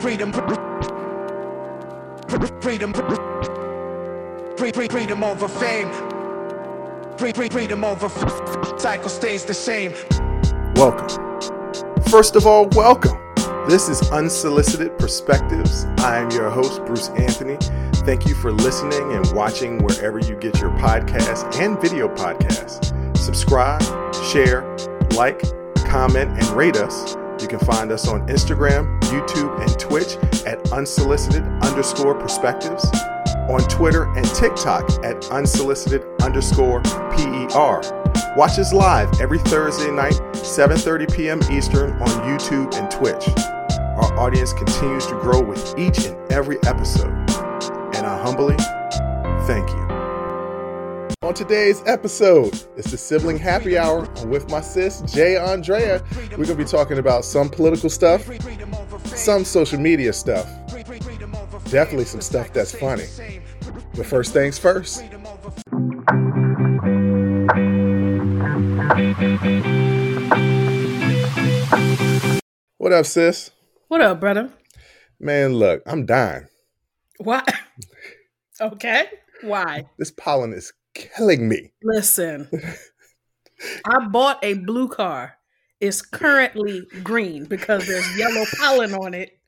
freedom, freedom, freedom over fame, free freedom over cycle stays the same. Welcome. First of all, welcome. This is Unsolicited Perspectives. I am your host, Bruce Anthony. Thank you for listening and watching wherever you get your podcasts and video podcasts. Subscribe, share, like, comment, and rate us. You can find us on Instagram, YouTube, and Twitch at unsolicited underscore perspectives, on Twitter and TikTok at unsolicited underscore PER. Watch us live every Thursday night, 7:30 p.m. Eastern on YouTube and Twitch. Our audience continues to grow with each and every episode, and I humbly thank you. On today's episode, it's the sibling happy hour. I'm with my sis, Jay Aundrea. We're going to be talking about some political stuff, some social media stuff, definitely some stuff that's funny. But first things first. What up, sis? What up, brother? Man, look, I'm dying. Why? okay. Why? This pollen is killing me. Listen, I bought a blue car. It's currently green because there's yellow pollen on it.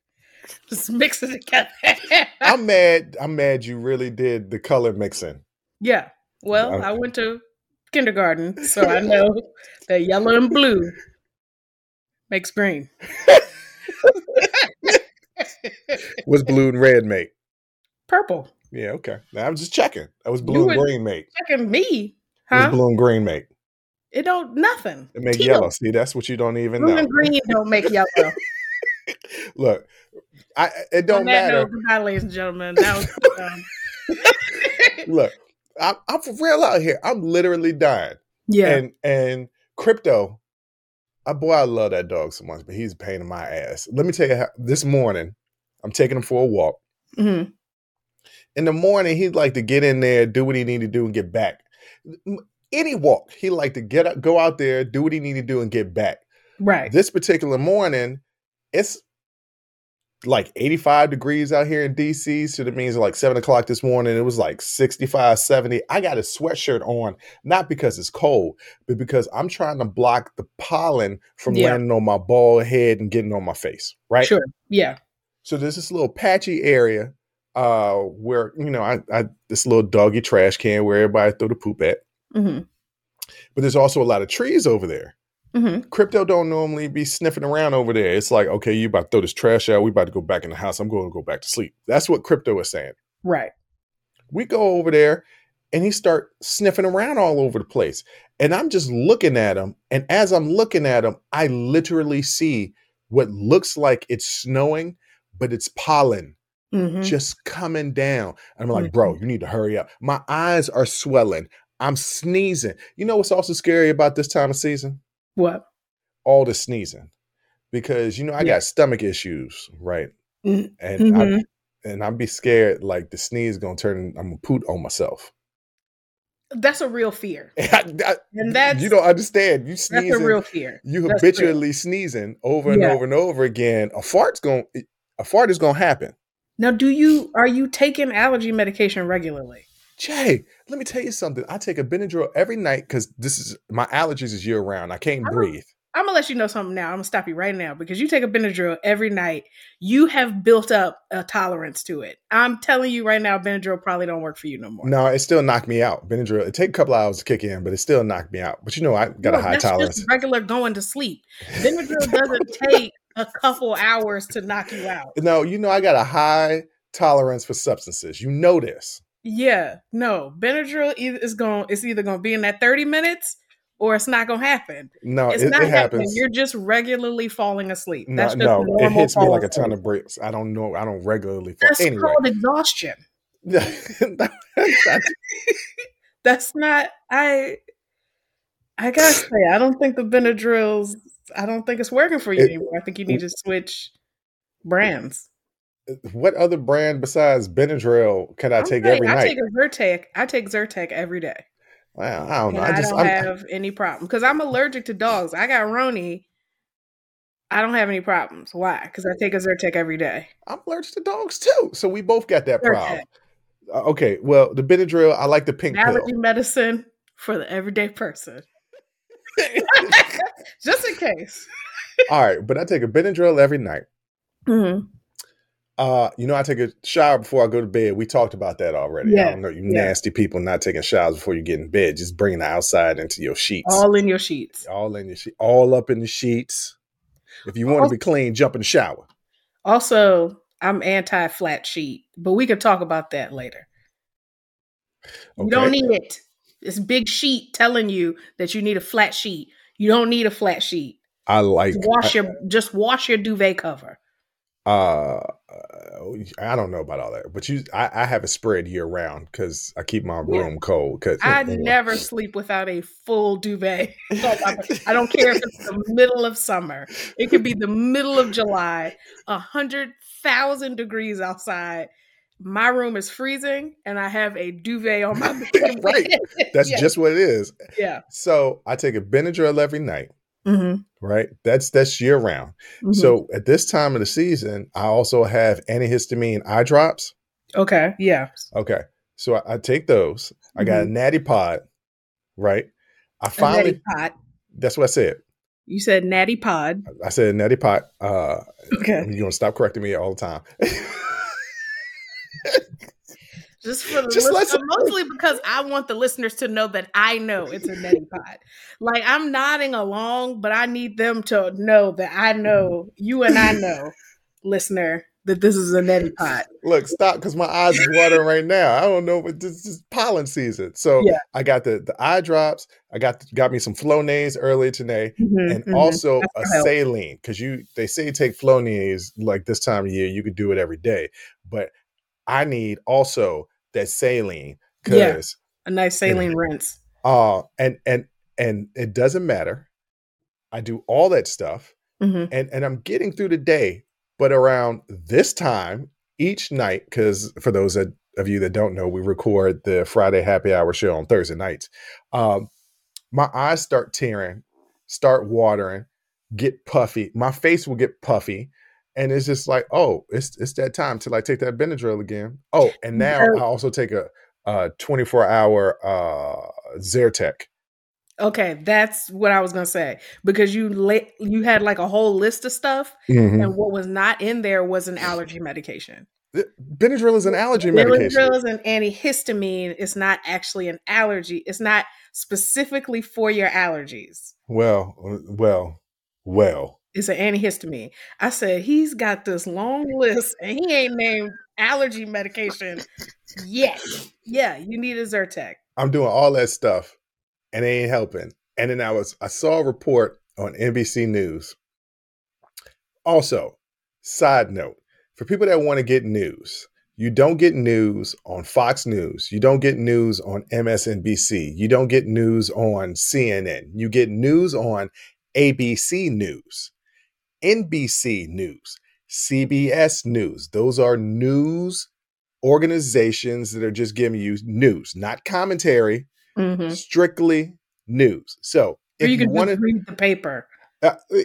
Just mix it together. I'm mad. I'm mad you really did the color mixing. yeah. Well, I went to kindergarten, so I know that yellow and blue makes green. What's blue and red make? Purple. Yeah, okay. Now I was just checking. That was blue and green mate. Checking me, huh? blue and green mate. It don't nothing. It make yellow. See, that's what you don't even Blue know. Blue and green don't make yellow. Look, I it don't matter. note, goodbye, ladies and gentlemen. That was um, Look, I'm, I'm for real out here. I'm literally dying. yeah. And and crypto, I boy, I love that dog so much, but he's a pain in my ass. Let me tell you how this morning, I'm taking him for a walk. Mhm. In the morning, he'd like to get in there, do what he need to do, and get back. Any walk, he like to get up, go out there, do what he need to do, and get back. Right. This particular morning, it's like 85 degrees out here in DC. So that means like seven o'clock this morning, it was like 65, 70. I got a sweatshirt on, not because it's cold, but because I'm trying to block the pollen from Yeah. landing on my bald head and getting on my face. Right. Sure. Yeah. So there's this little patchy area uh where, you know, I, I this little doggy trash can where everybody throw the poop at. hmm But there's also a lot of trees over there. hmm crypto don't normally be sniffing around over there. It's like, okay, you about to throw this trash out. We about to go back in the house. I'm going to go back to sleep. That's what crypto is saying. Right. We go over there and he start sniffing around all over the place. And I'm just looking at him. And as I'm looking at him, I literally see what looks like it's snowing, but it's pollen hmm just coming down. And I'm like, bro, you need to hurry up. My eyes are swelling. I'm sneezing. You know what's also scary about this time of season? What? all the sneezing because you know I Yeah. got stomach issues, right? Mm, And. I and I'd be scared like the sneeze is gonna turn I'm gonna poot on myself. That's a real fear. I- I- And that's you don't understand. You sneeze. that's a real fear. you habitually sneezing over and Yeah. over and over again. A fart's gonna a fart is gonna happen. Now, do you are you taking allergy medication regularly? Jay, let me tell you something. I take a Benadryl every night because this is my allergies is year round. I can't I don't- breathe. I'm gonna let you know something now. I'm gonna stop you right now because you take a Benadryl every night. You have built up a tolerance to it. I'm telling you right now, Benadryl probably don't work for you no more. No, it still knocked me out. Benadryl. It take a couple hours to kick in, but it still knocked me out. But you know, I got No, a high tolerance. Regular going to sleep. Benadryl doesn't take a couple hours to knock you out. No, you know I got a high tolerance for substances. You know this. Yeah, no. Benadryl is going. It's either going to be in that thirty minutes or it's not going to happen. No, It's it, not it happening. happens. You're just regularly falling asleep. No, That's just no, it hits me like a ton of bricks. I don't know. I don't regularly fall. Asleep. That's Anyway, called exhaustion. That's- That's not. I. I gotta say, I don't think the Benadryls. I don't think it's working for you It- anymore. I think you need to switch brands. what other brand besides Benadryl can I I'm take saying, every I night? take a Zyrtec. I take Zyrtec every day. wow, I don't know. I, I just don't I'm, have any problem because I'm allergic to dogs. I got Roni, I don't have any problems. Why? Because I take a Zyrtec every day. I'm allergic to dogs too, so we both got that Zyrtec. problem. Uh, okay, well, the Benadryl, I like the pink pill. Allergy medicine for the everyday person. Just in case. All right, but I take a Benadryl every night. Mhm. Uh, you know, I take a shower before I go to bed. We talked about that already. I Yeah, don't know you yeah. nasty people not taking showers before you get in bed, just bringing the outside into your sheets. All in your sheets. all in your sheet, all up in the sheets. If you want to be clean, jump in the shower. Also, I'm anti flat sheet, but we could talk about that later. You don't need it. It's big sheet telling you that you need a flat sheet. You don't need a flat sheet. I like Wash your just wash your duvet cover. uh I don't know about all that, but you I, I have a spread year round because I keep my Yeah. room cold. Because I never sleep without a full duvet. I don't care if it's the middle of summer. It could be the middle of July, a hundred thousand degrees outside. My room is freezing, and I have a duvet on my bed. Right. That's Yeah. just what it is. yeah. So I take a Benadryl every night, Mm-hmm. right? That's that's year round. So at this time of the season, I also have antihistamine eye drops. okay, yeah. Okay. So I, I take those. I got a natty pod, right? I Mm-hmm. Finally pot. that's what I said. You said natty pod. I said natty pot. Uh Okay. you're gonna stop correcting me all the time. Just for the Just listener, mostly because I want the listeners to know that I know it's a neti pot. Like I'm nodding along, but I need them to know that I know you and I know, listener, that this is a neti pot. Look, stop because my eyes are watering right now. I don't know, but this is pollen season. So Yeah. I got the the eye drops. I got got me some Flonase earlier today. Mhm, and mhm. also a That's saline because you they say take Flonase like this time of year you could do it every day but i need also that saline Yeah. because a nice saline rinse. uh and and and it doesn't matter i do all that stuff Mhm. and and i'm getting through the day but around this time each night because for those that, of you that don't know we record the friday happy hour show on thursday nights um my eyes start tearing start watering get puffy my face will get puffy and it's just like oh it's it's that time to like take that benadryl again oh and now Yeah. i also take a uh 24 hour uh zyrtec Okay, that's what I was gonna say because you la- you had like a whole list of stuff, Mhm. and what was not in there was an allergy medication. Benadryl is an allergy medication Benadryl is an antihistamine. It's not actually an allergy. It's not specifically for your allergies. well uh, well well It's an antihistamine. I said he's got this long list and he ain't named allergy medication yet. Yeah, you need a Zyrtec. I'm doing all that stuff and it ain't helping. And then I was I saw a report on NBC News. Also, side note, for people that want to get news, you don't get news on Fox News. You don't get news on MSNBC. You don't get news on CNN. You get news on ABC News, NBC News, CBS News. Those are news organizations that are just giving you news, not commentary, Mm-hmm. strictly news. So if you you, can want just to, read the paper. uh, uh,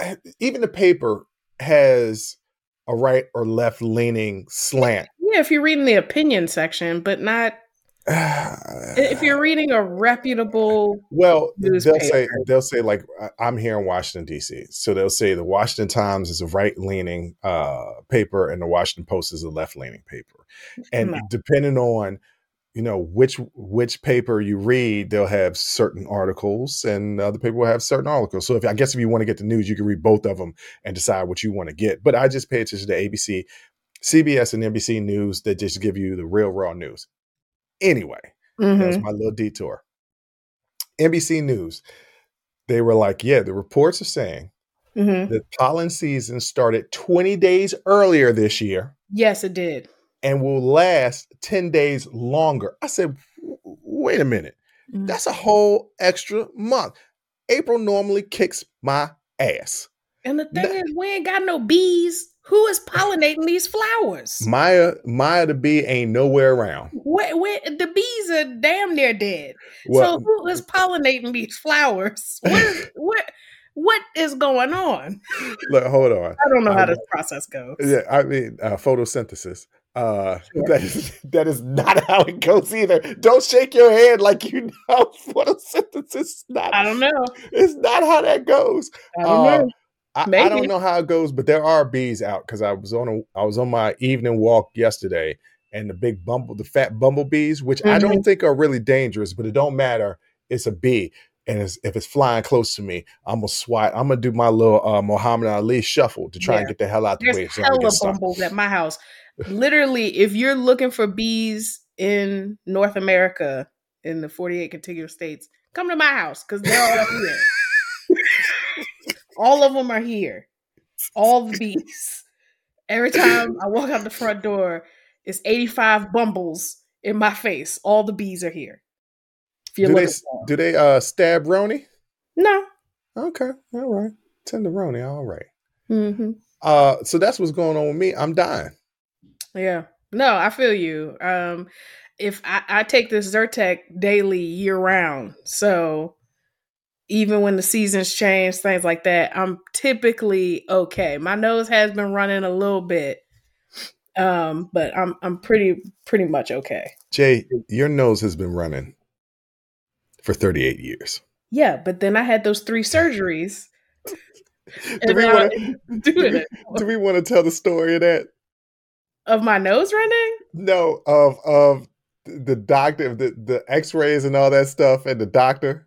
uh, even the paper has a right or left leaning slant. Yeah, if you're reading the opinion section, but not if you're reading a reputable. well, they'll say they'll say like I'm here in Washington D.C., so they'll say the Washington Times is a right leaning uh, paper and the Washington Post is a left leaning paper, and depending on you know which which paper you read, they'll have certain articles, and the other paper will have certain articles. So if I guess if you want to get the news, you can read both of them and decide what you want to get. But I just pay attention to ABC, CBS, and NBC News that just give you the real raw news. Anyway, that was Mhm. my little detour. NBC News, they were like, yeah, the reports are saying Mhm. that pollen season started 20 days earlier this year Yes, it did. and will last 10 days longer. I said, wait a minute. Mhm. That's a whole extra month. April normally kicks my ass. And the thing is, we ain't got no bees. Who is pollinating these flowers? Maya, Maya the bee ain't nowhere around. Where, where the bees are damn near dead. Well, so who is pollinating these flowers? Where, where, What is going on? Look, hold on. I don't know how I- this process goes. Yeah, I mean uh, photosynthesis. Uh, Sure. that is that is not how it goes either. Don't shake your head like you know photosynthesis. Is not I don't know. it's not how that goes. I don't Uh, know. I, I don't know how it goes, but there are bees out because I was on a I was on my evening walk yesterday, and the big bumble, the fat bumblebees, which I Mm-hmm. don't think are really dangerous, but it don't matter. It's a bee, and it's, if it's flying close to me, I'm gonna swat. I'm gonna do my little uh, Muhammad Ali shuffle to try and get the hell out of the way. There's so I hella bumbles at my house. Literally, if you're looking for bees in North America, in the 48 contiguous states, come to my house because they're all here. All of them are here. All the bees. Every time I walk out the front door, it's 85 bumbles in my face. All the bees are here. If you're Do they do they uh stab Roni? No. Okay, all right. Tender Roni. all right. hmm Uh, so that's what's going on with me. I'm dying. Yeah. No, I feel you. Um, if I, I take this Zyrtec daily year round, so even when the seasons change, things like that, I'm typically okay. My nose has been running a little bit, um, but I'm I'm pretty pretty much okay. Jay, your nose has been running for 38 years. Yeah, but then I had those three surgeries. Do we wanna- doing it. Do we want to tell the story of that? of my nose running. No, of of the doctor, the the X-rays and all that stuff, and the doctor.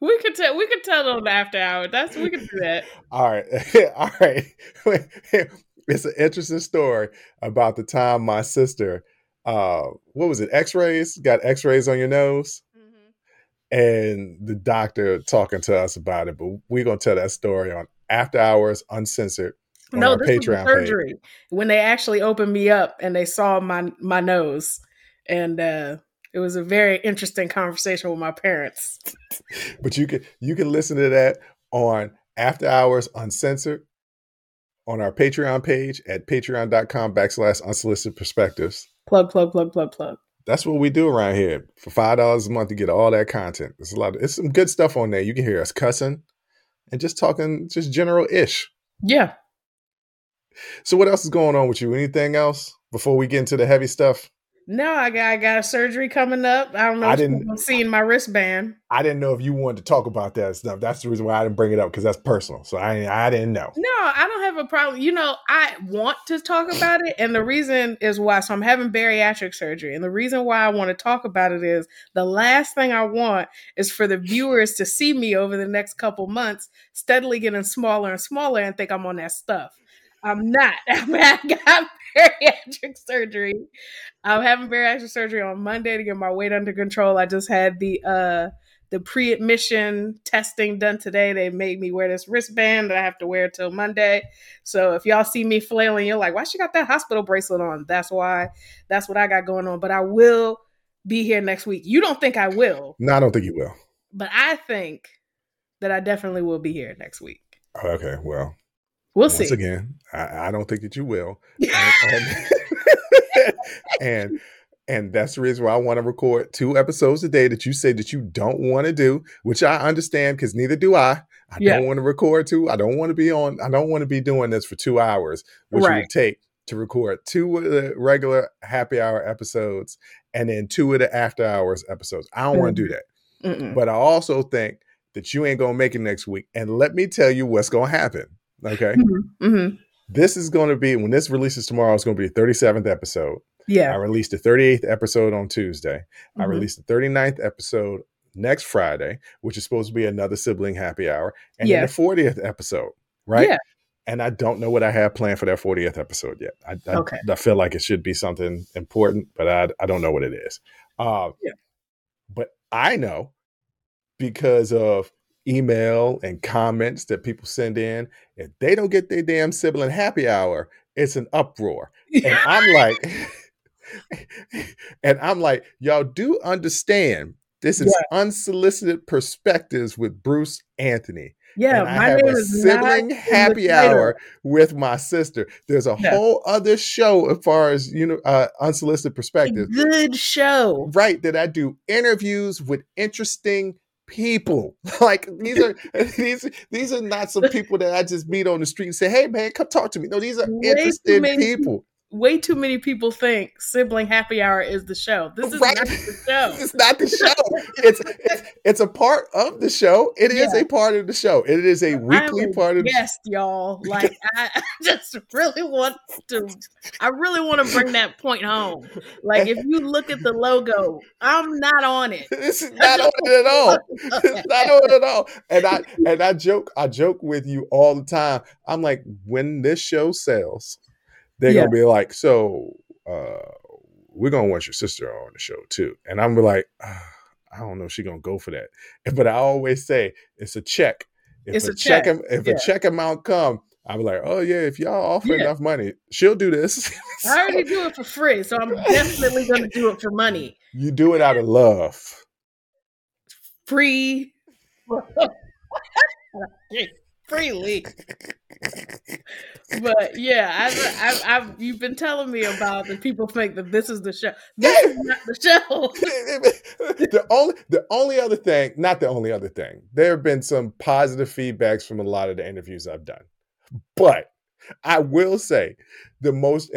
We could tell. We could tell on the after hour. That's we could do that. All right, all right. it's an interesting story about the time my sister, uh, what was it? X-rays got X-rays on your nose, and the doctor talking to us about it. But we're gonna tell that story on After Hours Uncensored. on no, our this was the Patreon page. surgery when they actually opened me up and they saw my my nose, and uh, it was a very interesting conversation with my parents. but you can you can listen to that on after hours uncensored on our patreon page at patreon.com backslash unsolicited perspectives. Plug, plug, plug, plug, plug. that's what we do around here. For five dollars a month to get all that content. It's a lot of, it's some good stuff on there. You can hear us cussing and just talking just general ish Yeah. so what else is going on with you? Anything else before we get into the heavy stuff No, I got I got a surgery coming up. I don't know I if didn't- you've seen my wristband. i didn't know if you wanted to talk about that stuff that's the reason why i didn't bring it up because that's personal so i i didn't know No, I don't have a problem. You know, I want to talk about it, and the reason is why. So I'm having bariatric surgery, and the reason why I want to talk about it is the last thing I want is for the viewers to see me over the next couple months steadily getting smaller and smaller and think I'm on that stuff. I'm not. I got bariatric surgery. I'm having bariatric surgery on Monday to get my weight under control. I just had the uh the pre-admission testing done today. They made me wear this wristband that I have to wear till Monday. So if y'all see me flailing, you're like, why she got that hospital bracelet on? That's why. That's what I got going on. But I will be here next week. You don't think I will, no i don't think you will but I think that I definitely will be here next week. okay well We'll see. Once see. again, I, I don't think that you will. And, and, and and that's the reason why I want to record two episodes a day that you say that you don't want to do, which I understand because neither do I. I Yeah. don't want to record two. I don't want to be on. I don't want to be doing this for two hours, which it Right. would take to record two of the regular happy hour episodes and then two of the after hours episodes. I don't want to do mm-hmm. that. Mm-mm. But I also think that you ain't gonna make it next week. And let me tell you what's gonna happen. Okay. Mhm. This is going to be when this releases tomorrow. It's going to be the 37th episode. Yeah. I released the 38th episode on Tuesday. I Mhm. released the 39th episode next Friday, which is supposed to be another sibling happy hour, and Yeah. then the 40th episode, right? Yeah. And I don't know what I have planned for that 40th episode yet. I, I, Okay. I feel like it should be something important, but I, I don't know what it is. Uh, Yeah. But I know because of email and comments that people send in, if they don't get their damn sibling happy hour, it's an uproar. And I'm like, and I'm like, y'all do understand this is unsolicited perspectives with Bruce Anthony. Yeah. and I My have name a is sibling not in the happy hour with my sister. There's a Yeah. whole other show as far as you know, uh, unsolicited A perspectives, good show. right? That I do interviews with interesting people. Like these are these these are not some people that I just meet on the street and say, "Hey, man, come talk to me." No, these are Way many people. Way too many people think sibling happy hour is the show. This is Right. not the show. It's not the show. It's, it's it's a part of the show. It is Yeah. a part of the show. It is a weekly a part of the guest, y'all. Like I, I just really want to. I really want to bring that point home. Like if you look at the logo, I'm not on it. This is not on it at all. It's not on it at all. And I and I joke, I joke with you all the time. I'm like, when this show sells, they're Yeah. gonna be like, so uh we're gonna want your sister on the show too. And I'm like, "Ah, I don't know if she's gonna go for that. But I always say it's a check. If It's a, a check, check, if yeah. a check amount come, I'm like, oh yeah, if y'all offer Yeah. enough money, she'll do this. I already do it for free, so I'm definitely to do it for money. you do it out of love. Free. Freely. But yeah, I, I, I've you've been telling me about the people think that this is the show. This is not the show. the only the only other thing, not the only other thing, there have been some positive feedbacks from a lot of the interviews I've done. But I will say the most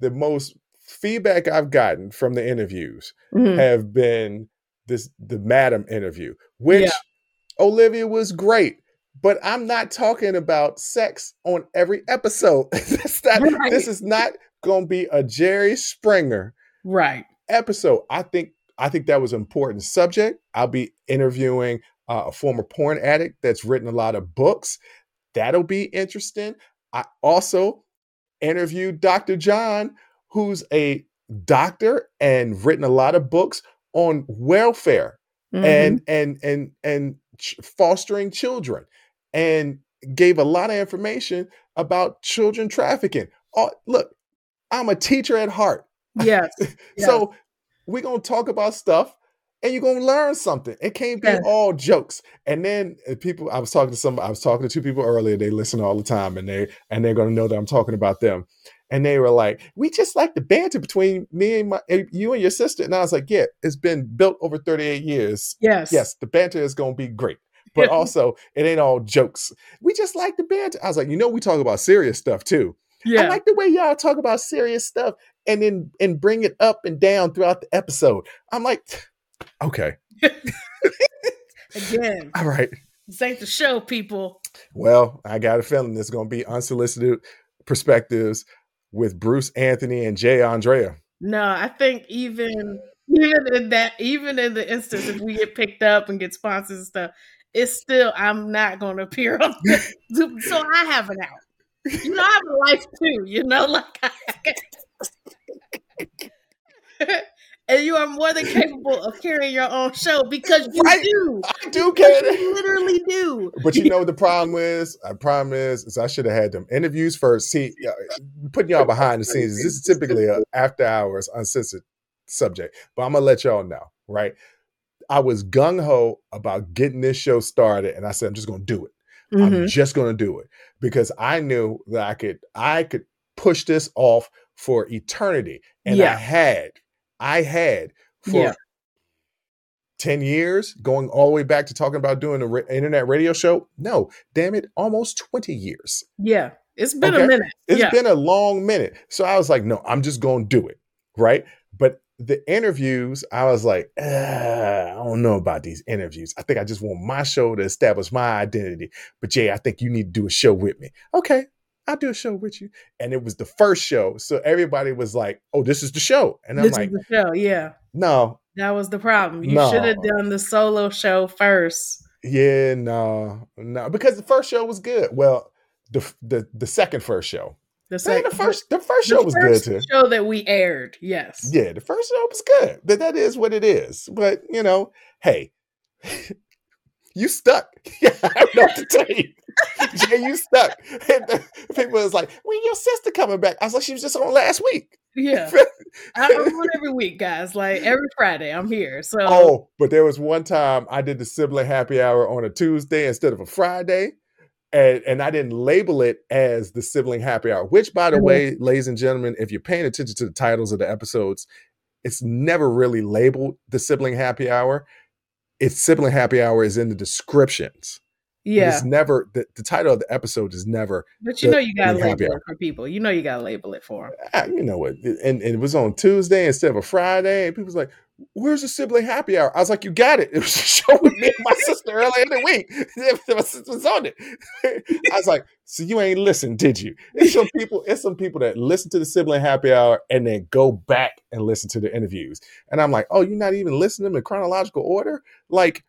the most feedback I've gotten from the interviews Mhm. have been this the madam interview, which Yeah. Olivia was great. But I'm not talking about sex on every episode. Not, Right. This is not going to be a Jerry Springer Right. episode. I think I think that was an important subject. I'll be interviewing uh, a former porn addict that's written a lot of books. That'll be interesting. I also interviewed Dr. John, who's a doctor and written a lot of books on welfare Mhm. and and and and fostering children and gave a lot of information about children trafficking. Oh, look, I'm a teacher at heart. yes. Yeah. So we're gonna talk about stuff and you're gonna learn something. It can't be Yes. all jokes. And then uh, people I was talking to some I was talking to two people earlier, they listen all the time and they and they're gonna know that I'm talking about them. And they were like, we just like the banter between me and my you and your sister. And I was like, Yeah, it's been built over 38 years. yes. Yes, the banter is gonna be great. But also it ain't all jokes. We just like the banter. I was like, you know, we talk about serious stuff too. Yeah. I like the way y'all talk about serious stuff and then and bring it up and down throughout the episode. I'm like, okay, Again, all right. this ain't the show, people. Well, I got a feeling it's going to be unsolicited perspectives with Bruce Anthony and Jay Aundrea. No, I think even even in that, even in the instance if we get picked up and get sponsors and stuff, it's still I'm not going to appear on. this. so I have an out. You know, I have a life too. You know, like. and you are more than capable of carrying your own show because you Right. do. I do care. you literally do. But you know what the problem is? The problem is, is I should have had them interviews first. See, putting y'all behind the scenes. This is typically a after hours uncensored subject, but I'm gonna let y'all know, right? I was gung ho about getting this show started, and I said I'm just gonna do it. I'm Mhm. just gonna do it because I knew that I could I could push this off for eternity, and I had I had for Yeah. 10 years going all the way back to talking about doing an ra- internet radio show no damn it almost 20 years Yeah. It's been Okay. a minute. It's yeah. been a long minute so i was like no i'm just gonna do it right the interviews i was like "Ah, i don't know about these interviews i think i just want my show to establish my identity but jay i think you need to do a show with me okay I'll do a show with you. And it was the first show. So everybody was like, oh, this is the show. And I'm this like, is the show. Yeah. no, That was the problem. You No. should have done the solo show first. Yeah, no, no, because the first show was good. Well, the the the second first show, The, first the first the show was good too. Show that we aired. Yes. Yeah, the first show was good. That that is what it is. But you know, hey, you stuck. Yeah, I know to tell you. Jay, you stuck. People was like, "When your sister coming back?" I was like, "She was just on last week." Yeah. I'm on every week, guys. Like every Friday, I'm here. So Oh, but there was one time I did the sibling happy hour on a Tuesday instead of a Friday. And, and I didn't label it as the sibling happy hour, which, by the Mhm. way, ladies and gentlemen, if you're paying attention to the titles of the episodes, it's never really labeled the sibling happy hour. it's sibling happy hour is in the descriptions. But Yeah. It's never the, the title of the episode is never But you know you gotta label hour. it for people. You know you gotta label it for them. ah, you know what and, and it was on Tuesday instead of a Friday and people's like where's the sibling happy hour? I was like you got it. It was a show with me and my sister earlier in the week. My sister was on it. I was like so you ain't listen, did you? It's some people it's some people that listen to the sibling happy hour and then go back and listen to the interviews. And I'm like oh you're not even listening to them in chronological order? Like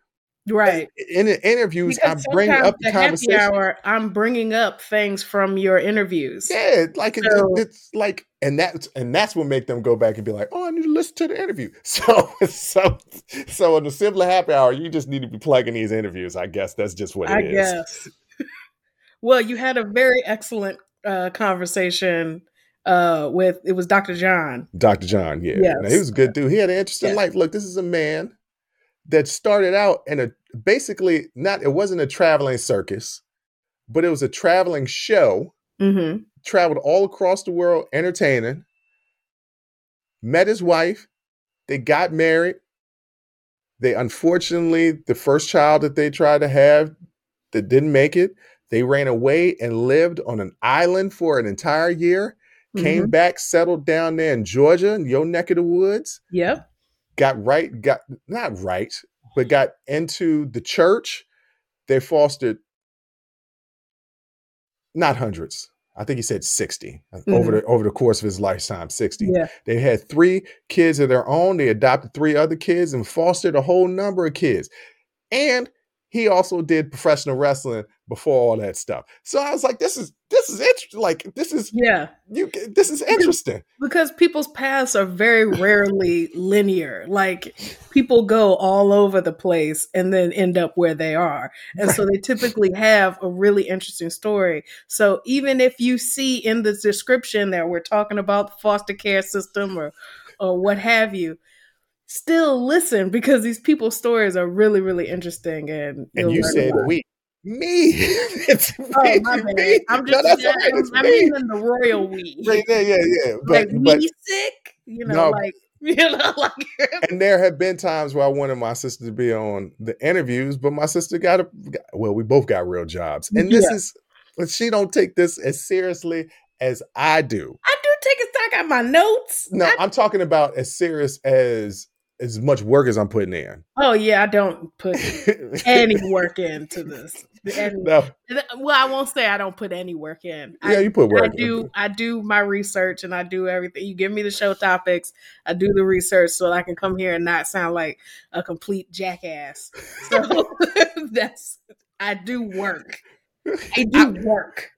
Right. in the interviews Because I bring up the the happy conversation hour, I'm bringing up things from your interviews. Yeah, like it, it's like, and that's and that's what make them go back and be like, oh, I need to listen to the interview. So, so, so in the sibling happy hour, you just need to be plugging these interviews. I guess that's just what I it is. guess. well, you had a very excellent uh, conversation uh, with it was Dr. John. Dr. John, yeah, Yes. Now, he was a good dude. He had an interesting Yeah. life. Look, this is a man that started out in a basically not. It wasn't a traveling circus, but it was a traveling show. Mm-hmm. Traveled all across the world entertaining. Met his wife. They got married. They unfortunately, the first child that they tried to have that didn't make it, they ran away and lived on an island for an entire year. Came Mhm. back, settled down there in Georgia, in your neck of the woods. Yep. Got right, got not right, but got into the church. They fostered not hundreds. I think he said 60 uh, over the over the course of his lifetime, 60. Yeah. They had three kids of their own. They adopted three other kids and fostered a whole number of kids. And he also did professional wrestling before all that stuff. So I was like, this is this is interesting. Like this is Yeah. you. This is interesting. Because people's paths are very rarely linear. Like people go all over the place and then end up where they are. And so they typically have a really interesting story. So even if you see in the description that we're talking about the foster care system or or what have you, still listen because these people's stories are really, really interesting and And you said we. Me. it's Oh me. me. I'm No, just that's all right. I'm me. in the royal we. Right there, yeah, yeah. But like but we sick, you know, No. like you know, like and there have been times where I wanted my sister to be on the interviews, but my sister got a well, we both got real jobs. And this Yeah. is but she don't take this as seriously as I do. I do take a stock out my notes. No, I- I'm talking about as serious as as much work as I'm putting in. oh yeah, I don't put any work into this. Any- no, well, I won't say I don't put any work in. yeah, I, you put work. I do. I do my research and I do everything. You give me the show topics. I do the research so I can come here and not sound like a complete jackass. So that's I do work. I do work.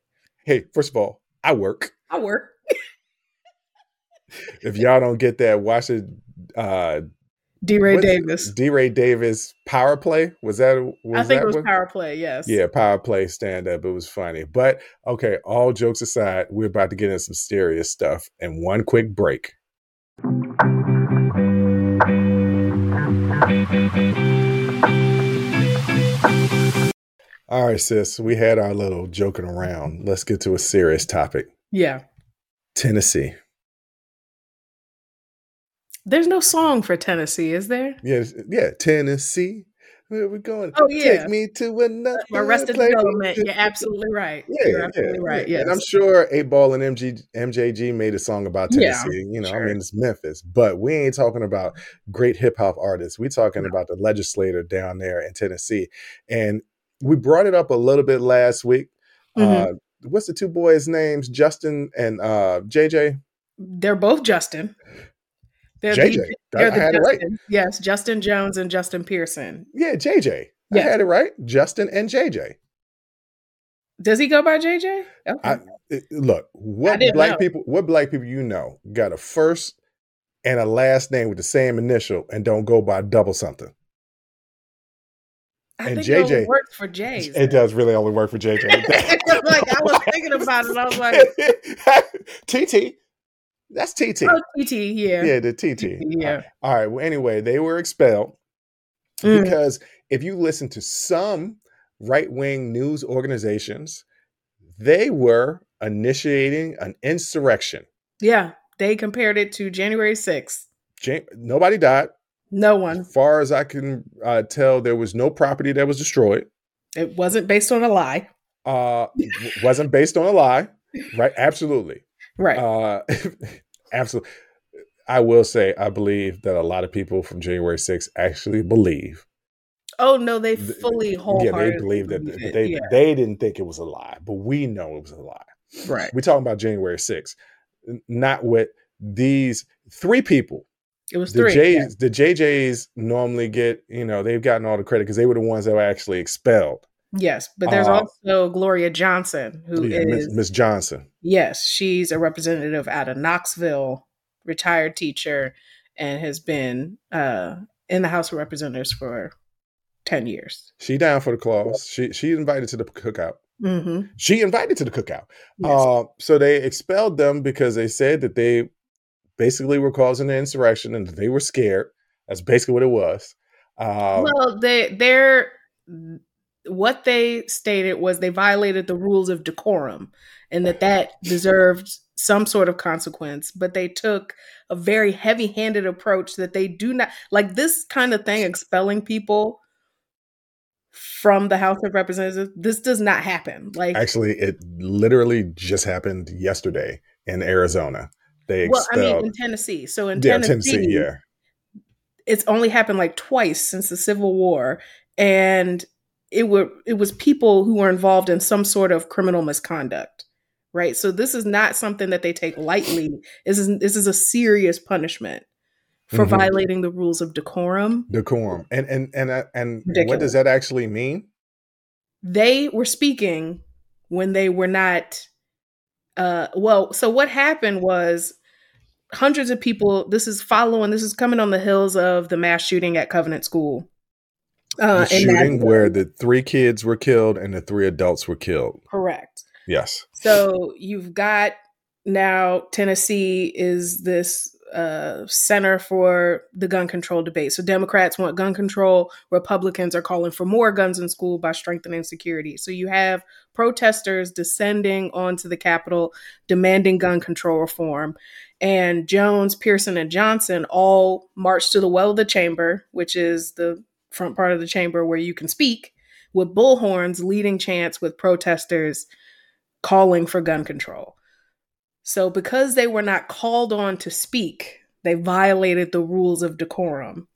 Hey, first of all, I work. I work. If y'all don't get that, watch it. Uh, D. Ray? Davis. D. Ray Davis power play. Was that? Was I think that it was what- power play. Yes. Yeah, power play stand up. It was funny. But okay, all jokes aside, we're about to get into some serious stuff and one quick break. All right, sis, we had our little joking around. Let's get to a serious topic. Yeah. Tennessee. There's no song for Tennessee, is there? Yeah, yeah, Tennessee. Where we going? Oh, yeah. Take me to another Arrested. Development. You're absolutely right. Yeah, You're yeah, right. yeah. Yes. And I'm sure 8Ball and MG, MJG made a song about Tennessee. Yeah, you know, I mean, it's Memphis, but we ain't talking about great hip hop artists. we talking No. about the legislator down there in Tennessee. And we brought it up a little bit last week. Mhm. Uh, what's the two boys' names? Justin and uh, JJ? They're both Justin. They're JJ. The, I, they're I the had it right. Yes, Justin Jones and Justin Pearson. Yeah, JJ. Yeah. I had it right. Justin and JJ. Does he go by JJ? Okay. I, look, what black know. people, what black people you know got a first and a last name with the same initial and don't go by double something? I and think it only JJ works for J's. It does really only work for JJ. like I was thinking about it. I was like, TT. That's TT. oh, TT, yeah. Yeah, the TT. Yeah. All right. Well, anyway, they were expelled Mm. because if you listen to some right wing news organizations, they were initiating an insurrection. Yeah. They compared it to January 6th. Jan- nobody died. No one. As far as I can uh, tell, there was no property that was destroyed. It wasn't based on a lie. Uh, wasn't based on a lie, right? Absolutely, right? Uh, absolutely. I will say, I believe that a lot of people from January 6th actually believe. Oh no, they fully wholeheartedly. Yeah, they believe that believe they yeah. they didn't think it was a lie, but we know it was a lie. Right. We're talking about January 6th, not with these three people. It was the three. J's, yeah. The JJs normally get, you know, they've gotten all the credit because they were the ones that were actually expelled. Yes, but there's uh, also Gloria Johnson, who yeah, is Miss Johnson. Yes, she's a representative out of Knoxville, retired teacher, and has been uh, in the House of Representatives for ten years. She down for the clause. She she invited to the cookout. Mm-hmm. She invited to the cookout. Yes. Uh, so they expelled them because they said that they basically were causing an insurrection and they were scared. That's basically what it was. Um, well, they they're what they stated was they violated the rules of decorum and that that deserved some sort of consequence but they took a very heavy-handed approach that they do not like this kind of thing expelling people from the house of representatives this does not happen like actually it literally just happened yesterday in arizona. They expelled, well i mean in tennessee. So in yeah, tennessee, tennessee yeah. it's only happened like twice since the civil war and it were it was people who were involved in some sort of criminal misconduct right? So this is not something that they take lightly. This is this is a serious punishment for mm-hmm. violating the rules of decorum. Decorum. And and and uh, and what does that actually mean? They were speaking when they were not uh well so what happened was hundreds of people this is following this is coming on the hills of the mass shooting at covenant school uh, the shooting where the three kids were killed and the three adults were killed. Correct. Yes. So you've got now Tennessee is this uh, center for the gun control debate. So Democrats want gun control, Republicans are calling for more guns in school by strengthening security. So you have protesters descending onto the Capitol demanding gun control reform. And Jones, Pearson, and Johnson all marched to the well of the chamber, which is the front part of the chamber where you can speak with bullhorns leading chants with protesters calling for gun control. So, because they were not called on to speak, they violated the rules of decorum.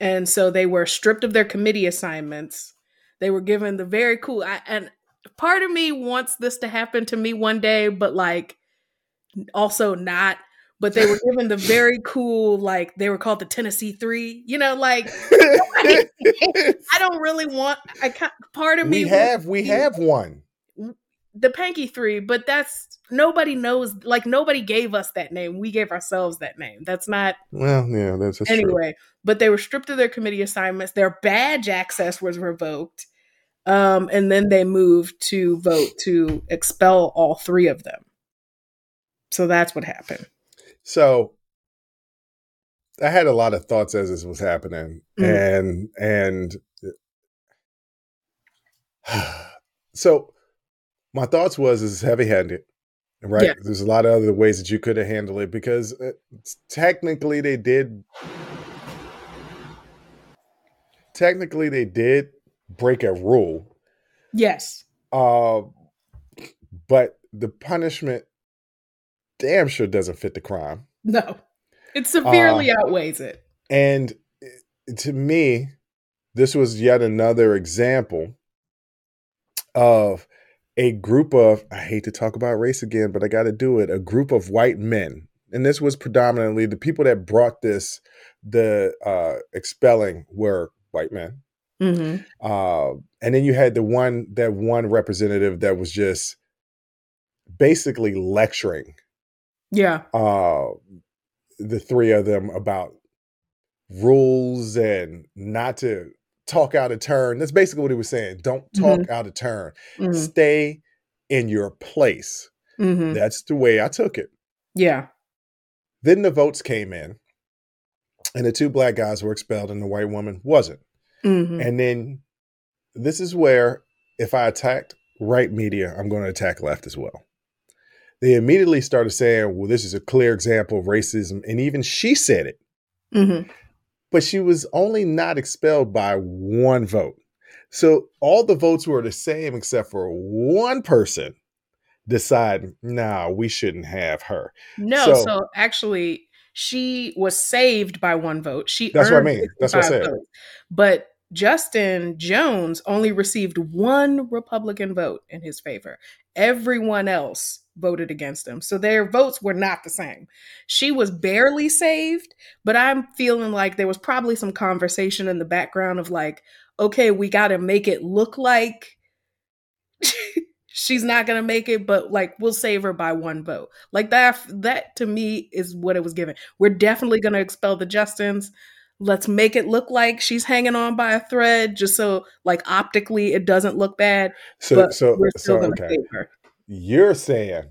And so they were stripped of their committee assignments. They were given the very cool, I, and part of me wants this to happen to me one day, but like also not but they were given the very cool like they were called the Tennessee Three. You know, like I don't really want. I part of me we have we have one the Panky Three, but that's nobody knows. Like nobody gave us that name. We gave ourselves that name. That's not. Well, yeah, that's, that's anyway. True. But they were stripped of their committee assignments. Their badge access was revoked, um, and then they moved to vote to expel all three of them. So that's what happened. So I had a lot of thoughts as this was happening, mm. and and so my thoughts was is heavy handed, right? Yeah. There's a lot of other ways that you could have handled it because uh, technically they did. Technically, they did break a rule. Yes. Uh, but the punishment damn sure doesn't fit the crime. No, it severely uh, outweighs it. And eh, to me, this was yet another example of a group of, I hate to talk about race again, but I got to do it, a group of white men. And this was predominantly the people that brought this, the uh, expelling were white men. Mm-hmm. Uh, and then you had the one, that one representative that was just basically lecturing yeah. Uh the three of them about rules and not to talk out of turn. That's basically what he was saying. Don't talk mm-hmm. out of turn. Mm-hmm. Stay in your place. Mm-hmm. That's the way I took it. Yeah. Then the votes came in, and the two black guys were expelled, and the white woman wasn't. Mm-hmm. And then this is where, if I attacked right media, I'm going to attack left as well they immediately started saying, well, this is a clear example of racism. And even she said it. Mm-hmm. but she was only not expelled by one vote. So all the votes were the same except for one person decide, nah, we shouldn't have her. No, So- so, actually, she was saved by one vote. She That's what I mean. That's what I said. votes. But Justin Jones only received one Republican vote in his favor. Everyone else voted against him. So their votes were not the same. She was barely saved, but I'm feeling like there was probably some conversation in the background of like, okay, we got to make it look like she's not going to make it, but like we'll save her by one vote. Like that that to me is what it was given. We're definitely going to expel the Justins. Let's make it look like she's hanging on by a thread just so like optically it doesn't look bad, So but so we're so still going to okay. save her. You're saying,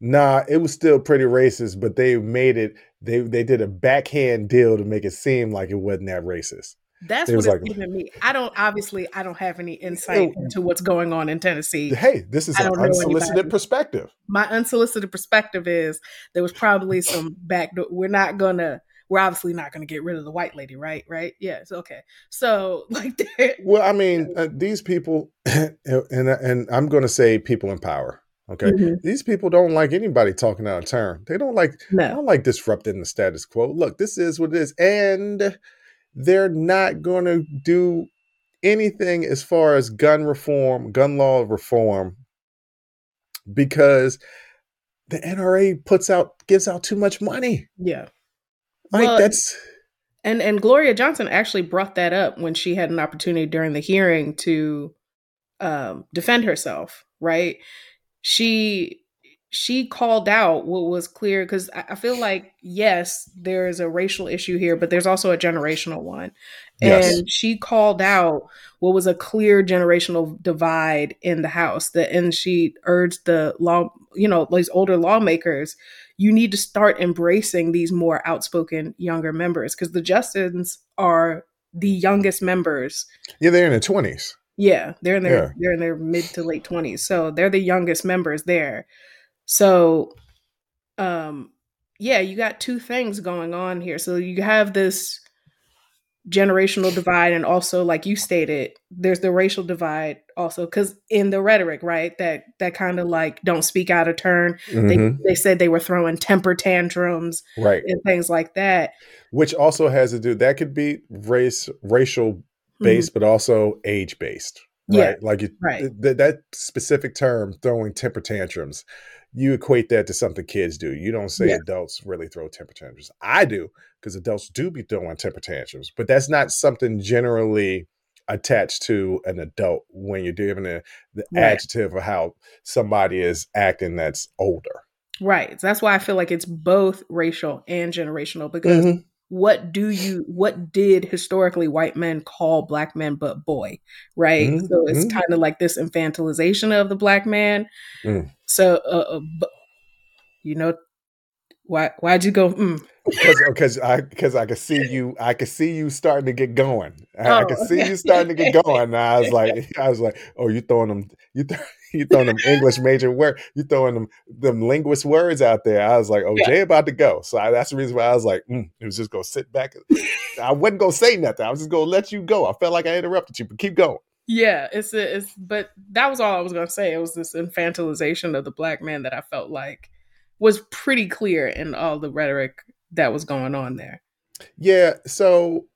nah, it was still pretty racist, but they made it. They they did a backhand deal to make it seem like it wasn't that racist. That's It what it's like- giving me. I don't obviously I don't have any insight Oh. into what's going on in Tennessee. Hey, this is an unsolicited anybody. perspective. my unsolicited perspective is there was probably some back door. We're not gonna. We're obviously not gonna get rid of the white lady, right? Right? Yes. Okay. So like, there- Well, I mean, uh, these people, and and I'm going to say people in power. Okay, Mhm. these people don't like anybody talking out of turn. They don't like no. don't like disrupting the status quo. Look, this is what it is, and they're not going to do anything as far as gun reform, gun law reform, because the NRA puts out gives out too much money. Yeah. Like Well, that's And and Gloria Johnson actually brought that up when she had an opportunity during the hearing to um, defend herself. Right? She she called out what was clear because I, I feel like yes, there is a racial issue here, but there's also a generational one. Yes. And she called out what was a clear generational divide in the House. That and she urged the law, you know, these older lawmakers you need to start embracing these more outspoken younger members because the Justins are the youngest members. yeah, they're in their twenties. Yeah, they're in their Yeah. they're in their mid to late twenties, so they're the youngest members there. So, um, yeah, you got two things going on here. So you have this generational divide, and also, like you stated, there's the racial divide also because in the rhetoric, right? That that kind of like don't speak out of turn. They Mhm. they said they were throwing temper tantrums Right. and things like that. Which also has to do that could be race racial Mhm. based, but also age based. Yeah, Right. Like you, right. th- that specific term, throwing temper tantrums, you equate that to something kids do. You don't say Yeah. adults really throw temper tantrums. I do because adults do be throwing temper tantrums, but that's not something generally attached to an adult when you're giving a, the Right. adjective of how somebody is acting that's older. Right. So that's why I feel like it's both racial and generational because Mhm. what do you what did historically white men call black men but boy right Mhm, so it's mhm. kind of like this infantilization of the black man Mm. So uh, uh, you know why why'd you go mm. because because I because I could see you I could see you starting to get going. I, I Oh, could see okay. you starting to get going. And I was like I was like, oh, you throwing them you th- you throwing them English major word you throwing them them linguist words out there. I was like, oh, Yeah. Jay about to go. So I, that's the reason why I was like, mm, it was just gonna sit back. I wasn't gonna say nothing. I was just gonna let you go. I felt like I interrupted you, but keep going. Yeah it's a, it's but that was all i was gonna say it was this infantilization of the black man that i felt like was pretty clear in all the rhetoric that was going on there Yeah, so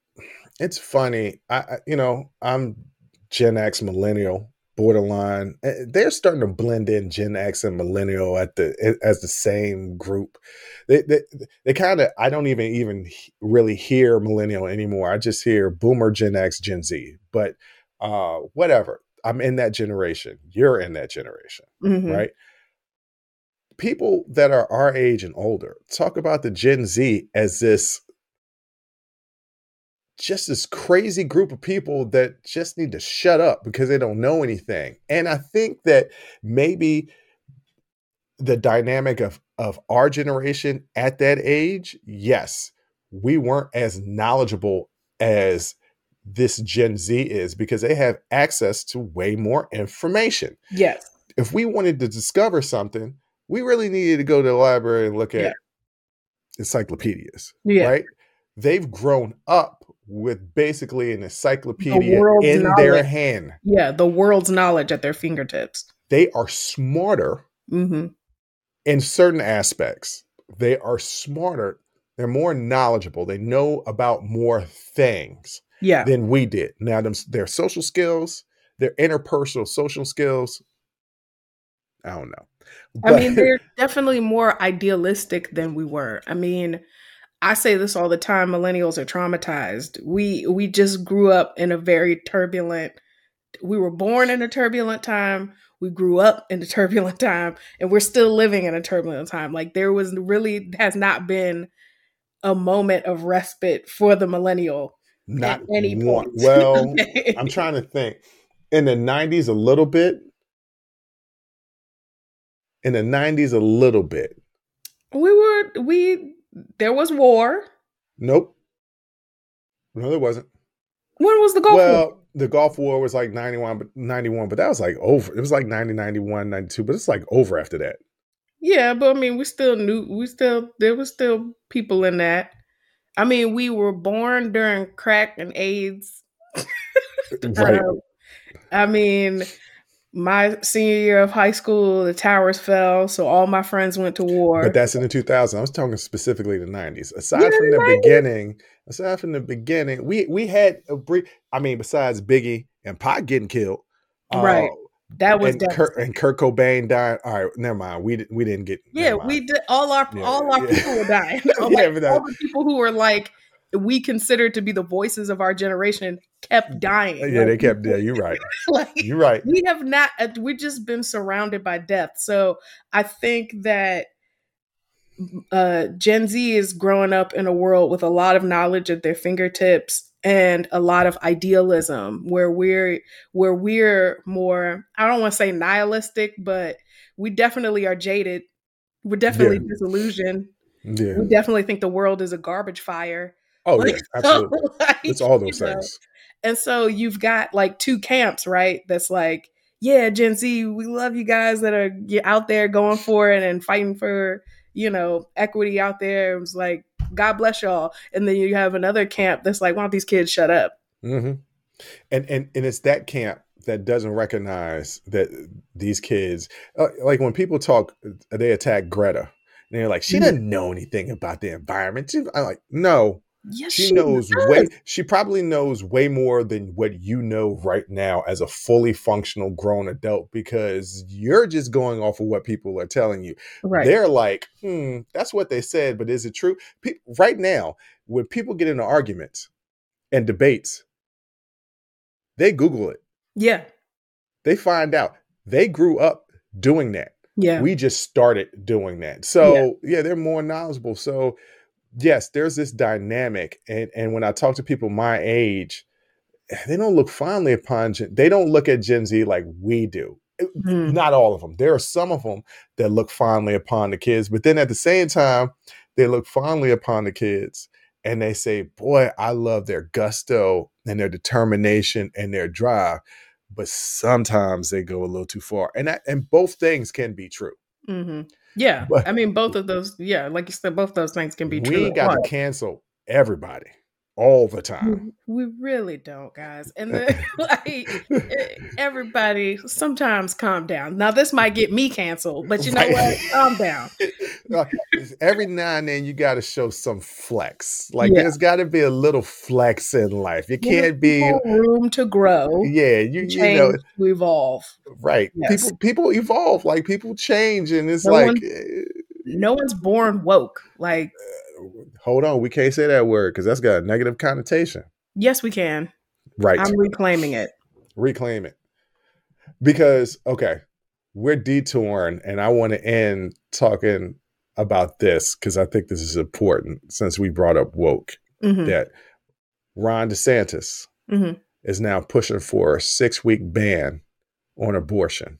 it's funny. I, you know, I'm Gen X millennial, borderline. Eh, They're starting to blend in Gen X and millennial at the as the same group. They they, they kind of I don't even even really hear millennial anymore. I just hear boomer, Gen X, Gen Z. But uh whatever. I'm in that generation. You're in that generation Mhm. right? People that are our age and older talk about the Gen Z as this just this crazy group of people that just need to shut up because they don't know anything. And I think that maybe the dynamic of of our generation at that age, yes, we weren't as knowledgeable as this Gen Z is because they have access to way more information yes if we wanted to discover something, we really needed to go to the library and look at Yeah. encyclopedias, yeah right? They've grown up with basically an encyclopedia world's in their hand. Yeah, the world's knowledge at their fingertips. They are smarter hmm in certain aspects. They are smarter. They're more knowledgeable. They know about more things Yeah. than we did. Now, them, their social skills, their interpersonal social skills, I don't know. I mean, they're definitely more idealistic than we were. I mean, I say this all the time, millennials are traumatized. We we just grew up in a very turbulent we were born in a turbulent time, we grew up in a turbulent time, and we're still living in a turbulent time. Like there was really has not been a moment of respite for the millennial not any one. point. Well? I'm trying to think. In the 90s, a little bit. In the 90s, a little bit. we were we there was war. Nope. No, there wasn't. When was the Gulf War? well, the Gulf War was like 91, but 91, but that was like over. It was like 90, 91, 92, but it's like over after that. Yeah, but I mean, we still knew we still there was still people in that. I mean, we were born during crack and AIDS. Right. Um, I mean, my senior year of high school, the towers fell, so all my friends went to war. But that's in the 2000s. I was talking specifically the 90s. Aside Yeah, from the 90s. beginning, aside from the beginning, we we had a brief. I mean, besides Biggie and Pac getting killed, Right. That was and Kurt, and Kurt Cobain died. All right, never mind. We we didn't get. Yeah, we did all our Yeah, all our yeah. people were dying. Yeah, Like, but all the people who were like we considered to be the voices of our generation kept dying. Yeah, they kept. Yeah, you're right. like You're right. we have not uh, we've just been surrounded by death so i think that uh gen z is growing up in a world with a lot of knowledge at their fingertips and a lot of idealism where we're where we're more i don't want to say nihilistic but we definitely are jaded we're definitely Yeah. disillusioned Yeah. we definitely think the world is a garbage fire Oh Like, yeah, absolutely. so, like, It's all those you know, things. and so you've got like two camps, right? That's like, yeah, Gen Z, we love you guys that are out there going for it and fighting for, you know, equity out there. It was like, God bless y'all. And then you have another camp that's like, why don't these kids shut up? hmm And and and it's that camp that doesn't recognize that these kids, uh, like when people talk, they attack Greta. And they're like, she Mhm. doesn't know anything about the environment. She- I'm like, no, Yes, she knows does. way. She probably knows way more than what you know right now as a fully functional grown adult because you're just going off of what people are telling you. Right. They're like, hmm, that's what they said, but is it true? Pe- right now, when people get into arguments and debates, they Google it. yeah. They find out. They grew up doing that. Yeah. We just started doing that. So yeah. they're more knowledgeable. So yes, there's this dynamic. And and when I talk to people my age, they don't look fondly upon Gen, they don't look at Gen Z like we do. Mhm. Not all of them. There are some of them that look fondly upon the kids, but then at the same time, they look fondly upon the kids and they say, Boy, I love their gusto and their determination and their drive. But sometimes they go a little too far. And that, and both things can be true. hmm Yeah. But- I mean, both of those, yeah, like you said, both those things can be true. we got to cancel everybody all the time. We really don't, guys. And then, like everybody, sometimes calm down. Now this might get me canceled, but you know Right. what? Calm down. Every now and then you got to show some flex. Like Yeah. there's got to be a little flex in life. You can't be, room to grow, yeah, you, to you know, to evolve. right. Yes. People people evolve. Like people change, and it's No like, one- eh, No one's born woke. Like, hold on, we can't say that word because that's got a negative connotation. yes, we can. Right. I'm reclaiming it. reclaim it because okay we're detouring and i want to end talking about this because i think this is important since we brought up woke Mhm, that ron desantis mhm. is now pushing for a six week ban on abortion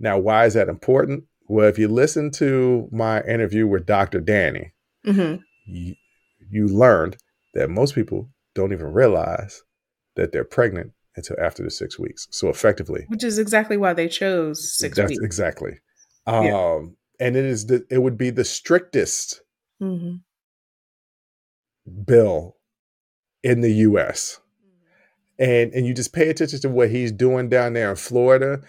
now why is that important well if you listen to my interview with dr danny Mhm. you, you learned that most people don't even realize that they're pregnant until after the six weeks so effectively Which is exactly why they chose six That's weeks. exactly. Yeah. Um, and it is the it would be the strictest Mhm. bill in the US. And and you just pay attention to what he's doing down there in Florida.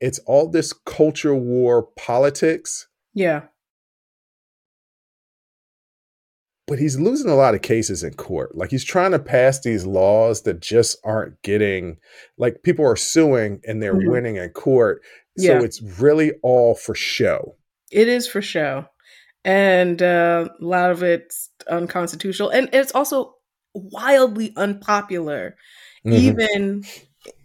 It's all this culture war politics, Yeah. but he's losing a lot of cases in court. Like he's trying to pass these laws that just aren't getting like people are suing and they're Mhm. winning in court. So Yeah. it's really all for show. It is for show. And uh, a lot of it's unconstitutional. And it's also wildly unpopular, Mhm. even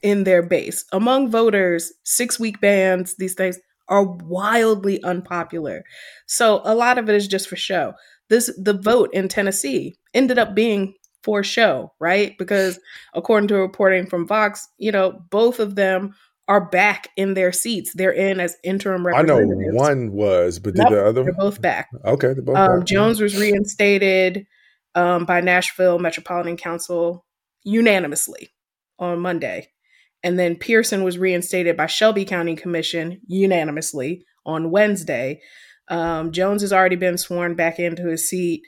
in their base. Among voters, six week bans, these things are wildly unpopular. So a lot of it is just for show. This the vote in Tennessee ended up being for show, right? Because according to reporting from Vox, you know, both of them are back in their seats. They're in as interim I know one was, but did Nope, the other They're both back. Okay, they're both Um, back. Jones was reinstated um, by Nashville Metropolitan Council unanimously on Monday. And then Pearson was reinstated by Shelby County Commission unanimously on Wednesday. Um, Jones has already been sworn back into his seat.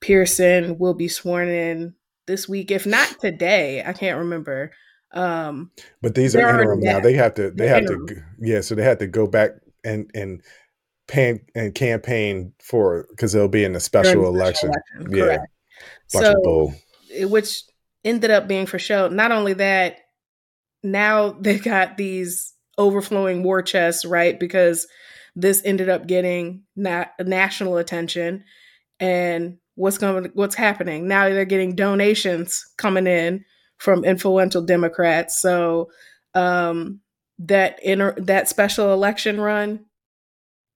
Pearson will be sworn in this week, if not today. I can't remember. Um, But these are interim now. They have to. They have interim. to. Yeah, so they have to go back and and pan and campaign for because they'll be in a special election. election, Yeah. So- which ended up being for show. Not only that, now they've got these overflowing war chests, right? Because this ended up getting na- national attention. And what's going what's happening? Now they're getting donations coming in from influential Democrats. So um that inter- that special election run,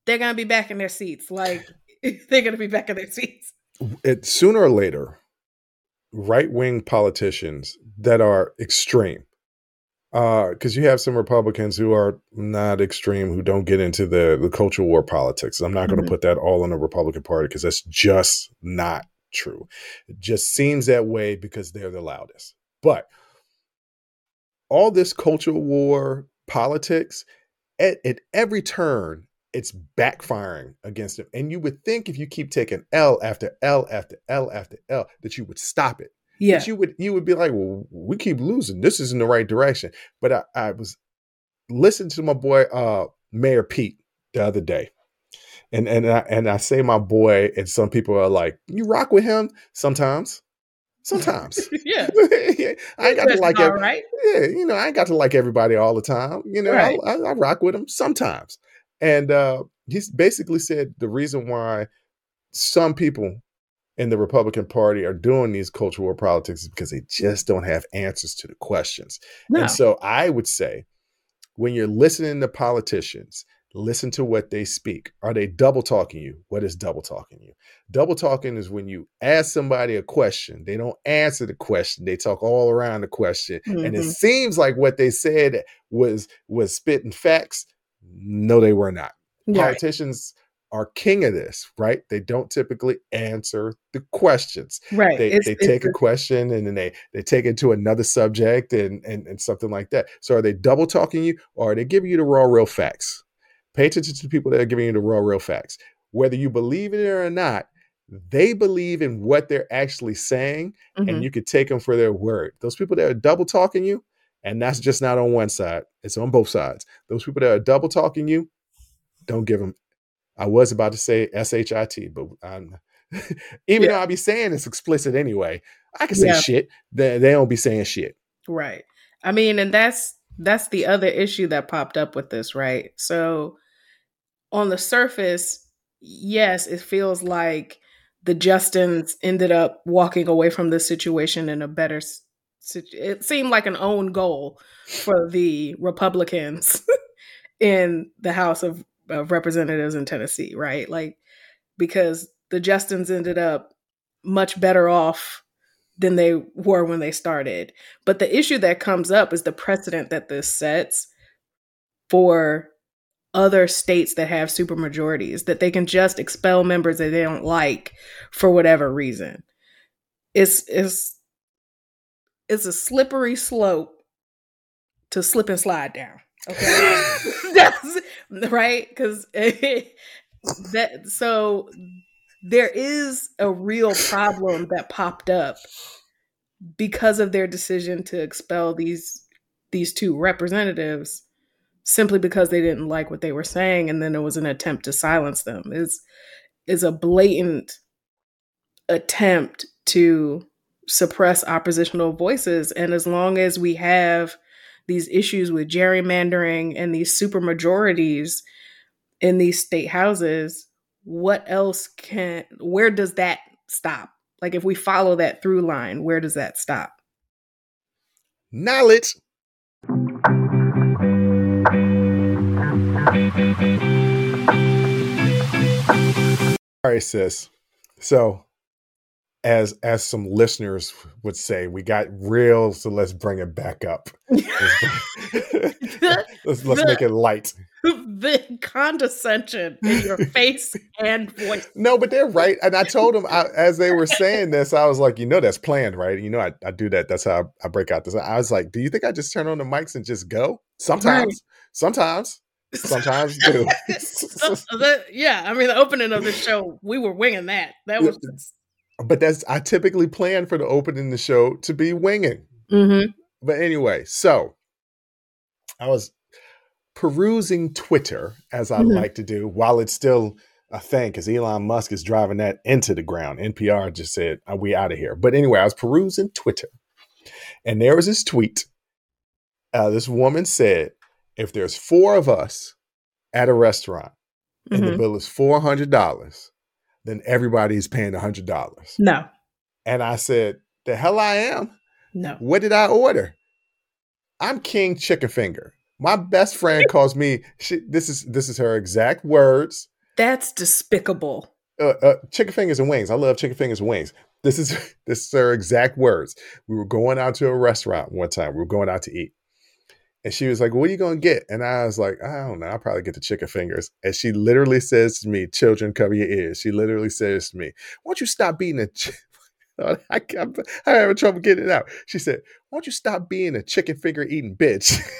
they're gonna be back in their seats. Like they're gonna be back in their seats. It sooner or later, right wing politicians that are extreme. Because you have some Republicans who are not extreme, who don't get into the, the cultural war politics. I'm not going Mhm. to put that all on the Republican Party because that's just not true. It just seems that way because they're the loudest. But all this cultural war politics, at, at every turn, it's backfiring against them. And you would think if you keep taking L after L after L after L, that you would stop it. Yeah. But you would you would be like, well, we keep losing. This is in the right direction. But I, I was listening to my boy uh Mayor Pete the other day. And and I, and I say my boy, and some people are like, you rock with him sometimes. Sometimes. yeah. I ain't got to like every, right. yeah, you know, I ain't got to like everybody all the time. You know, Right. I, I, I rock with him sometimes. And uh, he's basically said the reason why some people in the Republican Party are doing these cultural war politics is because they just don't have answers to the questions. No. And so I would say when you're listening to politicians, listen to what they speak. Are they double talking you? What is double talking you? Double talking is when you ask somebody a question, they don't answer the question, they talk all around the question. And it Mhm. seems like what they said was was spitting facts. No, they were not. Right. Politicians are king of this, right? They don't typically answer the questions Right. they, It's- they it's take a question and then they they take it to another subject and, and and something like that so are they double talking you or are they giving you the raw real facts pay attention to the people that are giving you the raw real facts whether you believe in it or not they believe in what they're actually saying Mhm. and you could take them for their word those people that are double talking you and that's just not on one side it's on both sides those people that are double talking you don't give them i was about to say shit but i'm even though I'll be saying it's explicit anyway i can say Yeah. shit they, they don't be saying shit Right. I mean, and that's that's the other issue that popped up with this, right? So on the surface, yes, it feels like the Justins ended up walking away from this situation in a better it seemed like an own goal for the Republicans in the House of, of Representatives in Tennessee, right? Like because the Justins ended up much better off than they were when they started. But the issue that comes up is the precedent that this sets for other states that have supermajorities that they can just expel members that they don't like for whatever reason. It's it's it's a slippery slope to slip and slide down. Okay. That's right? Because that so there is a real problem that popped up because of their decision to expel these these two representatives simply because they didn't like what they were saying and then it was an attempt to silence them. Is is a blatant attempt to suppress oppositional voices and as long as we have these issues with gerrymandering and these super majorities in these state houses what else can where does that stop like if we follow that through line where does that stop Knowledge. All right, sis. So, as as some listeners would say, we got real, so let's bring it back up. let's let's make it light. the condescension in your face and voice No, but they're right. And I told them I, as they were saying this, I was like, you know, that's planned, right? You know, I, I do that. That's how I, I break out this. I was like, do you think I just turn on the mics and just go? Sometimes, sometimes, sometimes do. So, the- yeah i mean the opening of the show we were winging that that was but that's I typically plan for the opening of the show to be winging. Mhm. But anyway, so I was perusing Twitter as I Mhm. like to do while it's still a thing because Elon Musk is driving that into the ground. NPR just said, Are we out of here? But anyway, I was perusing Twitter and there was this tweet. Uh, this woman said, If there's four of us at a restaurant and the Mhm. bill is $400, then everybody's paying $100. no And I said, The hell I am? no What did I order? I'm King Chicken Finger. My best friend calls me. She, this is this is her exact words. that's despicable Uh, uh, chicken fingers and wings. I love chicken fingers and wings. This is this is her exact words. We were going out to a restaurant one time. We were going out to eat, and she was like, "What are you going to get?" And I was like, "I don't know. I'll probably get the chicken fingers." And she literally says to me, "Children, cover your ears." She literally says to me, "Why don't you stop being a?" Ch- I, I, I'm having trouble getting it out. She said, "Why don't you stop being a chicken finger eating bitch?"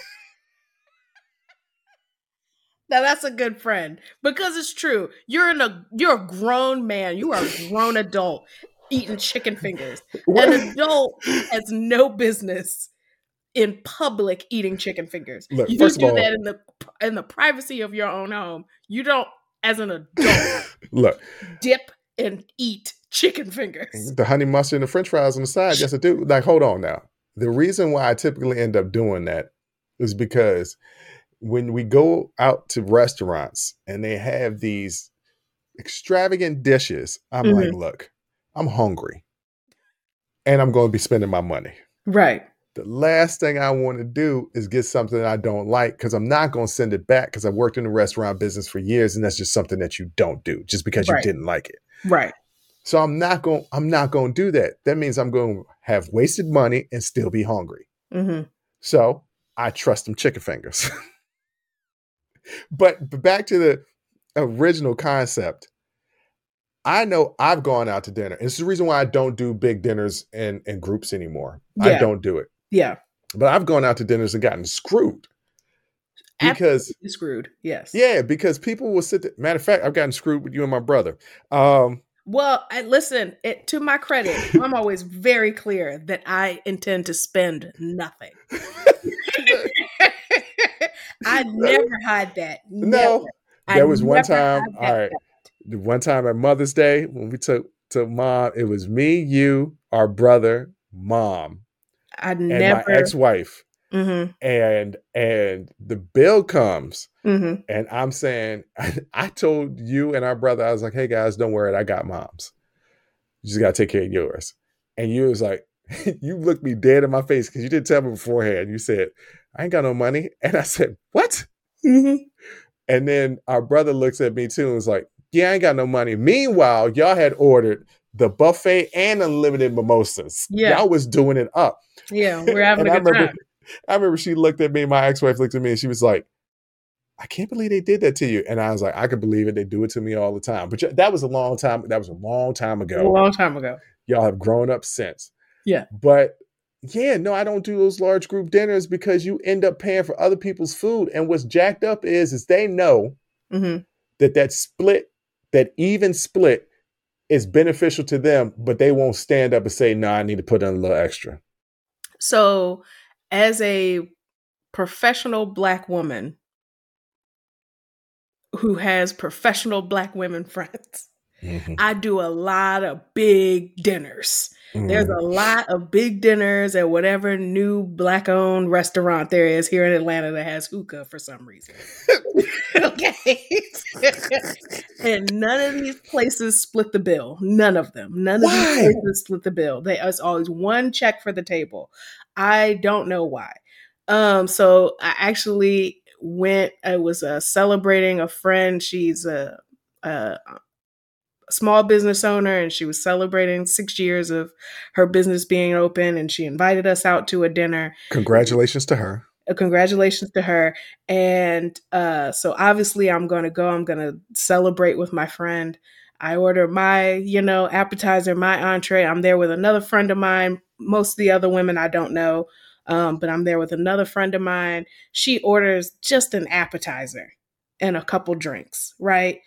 now that's a good friend because it's true you're in a you're a grown man you are a grown adult eating chicken fingers an adult has no business in public eating chicken fingers Look, you first do all- that in the in the privacy of your own home you don't as an adult Look, dip and eat chicken fingers the honey mustard and the french fries on the side. Yes, I do. Like, hold on now. The reason why I typically end up doing that is because when we go out to restaurants and they have these extravagant dishes, I'm Mhm. like, look, I'm hungry and I'm going to be spending my money. right The last thing I want to do is get something that I don't like because I'm not going to send it back because I've worked in the restaurant business for years and that's just something that you don't do just because Right. you didn't like it. right So I'm not going I'm not going to do that. That means I'm going to have wasted money and still be hungry. hmm So I trust them chicken fingers. but, but back to the original concept. I know I've gone out to dinner. And it's the reason why I don't do big dinners and, in groups anymore. I don't do it. Yeah But I've gone out to dinners and gotten screwed. Because Absolutely screwed yes yeah, because people will sit there. Matter of fact, I've gotten screwed with you and my brother. Um, Well, I, listen, it, to my credit, I'm always very clear that I intend to spend nothing. I never hide that. No, Never. I there was one time. All right, the one time at Mother's Day when we took to mom, it was me, you, our brother, mom, I and never. my ex-wife, hmm and and the bill comes, hmm and I'm saying, I, told you and our brother, I was like, hey guys, don't worry, I got moms. You just gotta take care of yours. And you was like, you looked me dead in my face because you didn't tell me beforehand. You said, I ain't got no money, and I said, what? hmm And then our brother looks at me too and was like, Yeah, I ain't got no money. Meanwhile, y'all had ordered the buffet and unlimited mimosas. Yeah. Y'all was doing it up. Yeah, we're having a I good remember, time. I remember she looked at me, my ex-wife looked at me and she was like, I can't believe they did that to you. And I was like, I can believe it. They do it to me all the time. But that was a long time. That was a long time ago. A long time ago. Y'all have grown up since. Yeah. But yeah, no, I don't do those large group dinners because you end up paying for other people's food. And what's jacked up is, is they know hmm that that split, that even split, it's beneficial to them, but they won't stand up and say, "No, I need to put in a little extra." So, as a professional black woman who has professional black women friends, Mhm. I do a lot of big dinners. There's Mhm. a lot of big dinners at whatever new black owned restaurant there is here in Atlanta that has hookah for some reason. okay. and none of these places split the bill. None of them. None of Why? these places split the bill. They it's always one check for the table. I don't know why. Um, so I actually went, I was uh, celebrating a friend. She's a, a small business owner and she was celebrating six years of her business being open and she invited us out to a dinner. Congratulations to her. uh, congratulations to her. And uh so obviously i'm gonna go i'm gonna celebrate with my friend. I order my you know appetizer my entree. I'm there with another friend of mine. Most of the other women i don't know um, but i'm there with another friend of mine. She orders just an appetizer and a couple drinks right